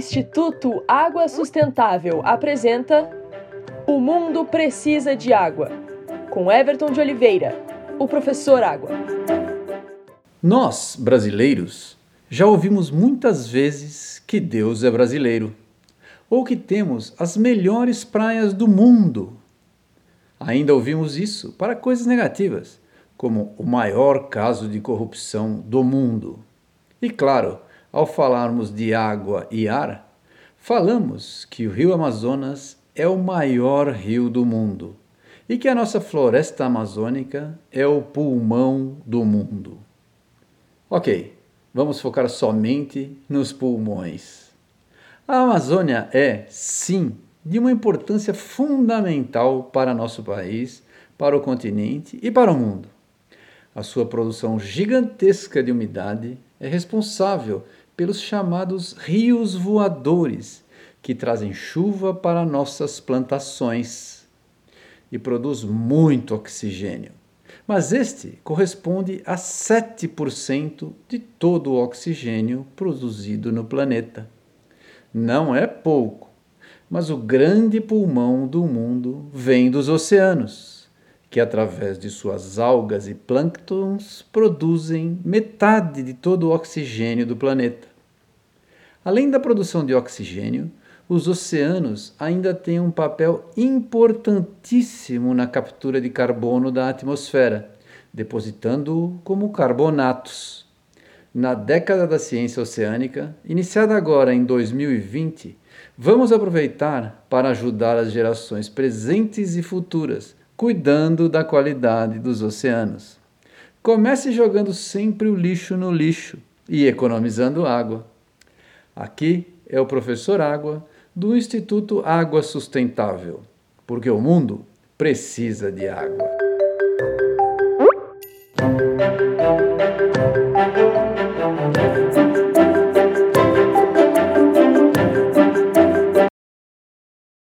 Instituto Água Sustentável apresenta O Mundo Precisa de Água, com Everton de Oliveira, o professor Água. Nós, brasileiros, já ouvimos muitas vezes que Deus é brasileiro, ou que temos as melhores praias do mundo. Ainda ouvimos isso para coisas negativas, como o maior caso de corrupção do mundo. E claro, ao falarmos de água e ar, falamos que o rio Amazonas é o maior rio do mundo e que a nossa floresta amazônica é o pulmão do mundo. Ok, vamos focar somente nos pulmões. A Amazônia é, sim, de uma importância fundamental para nosso país, para o continente e para o mundo. A sua produção gigantesca de umidade é responsável pelos chamados rios voadores, que trazem chuva para nossas plantações e produz muito oxigênio. Mas este corresponde a 7% de todo o oxigênio produzido no planeta. Não é pouco, mas o grande pulmão do mundo vem dos oceanos que através de suas algas e plânctons produzem metade de todo o oxigênio do planeta. Além da produção de oxigênio, os oceanos ainda têm um papel importantíssimo na captura de carbono da atmosfera, depositando-o como carbonatos. Na década da ciência oceânica, iniciada agora em 2020, vamos aproveitar para ajudar as gerações presentes e futuras cuidando da qualidade dos oceanos. Comece jogando sempre o lixo no lixo e economizando água. Aqui é o professor Água do Instituto Água Sustentável, porque o mundo precisa de água.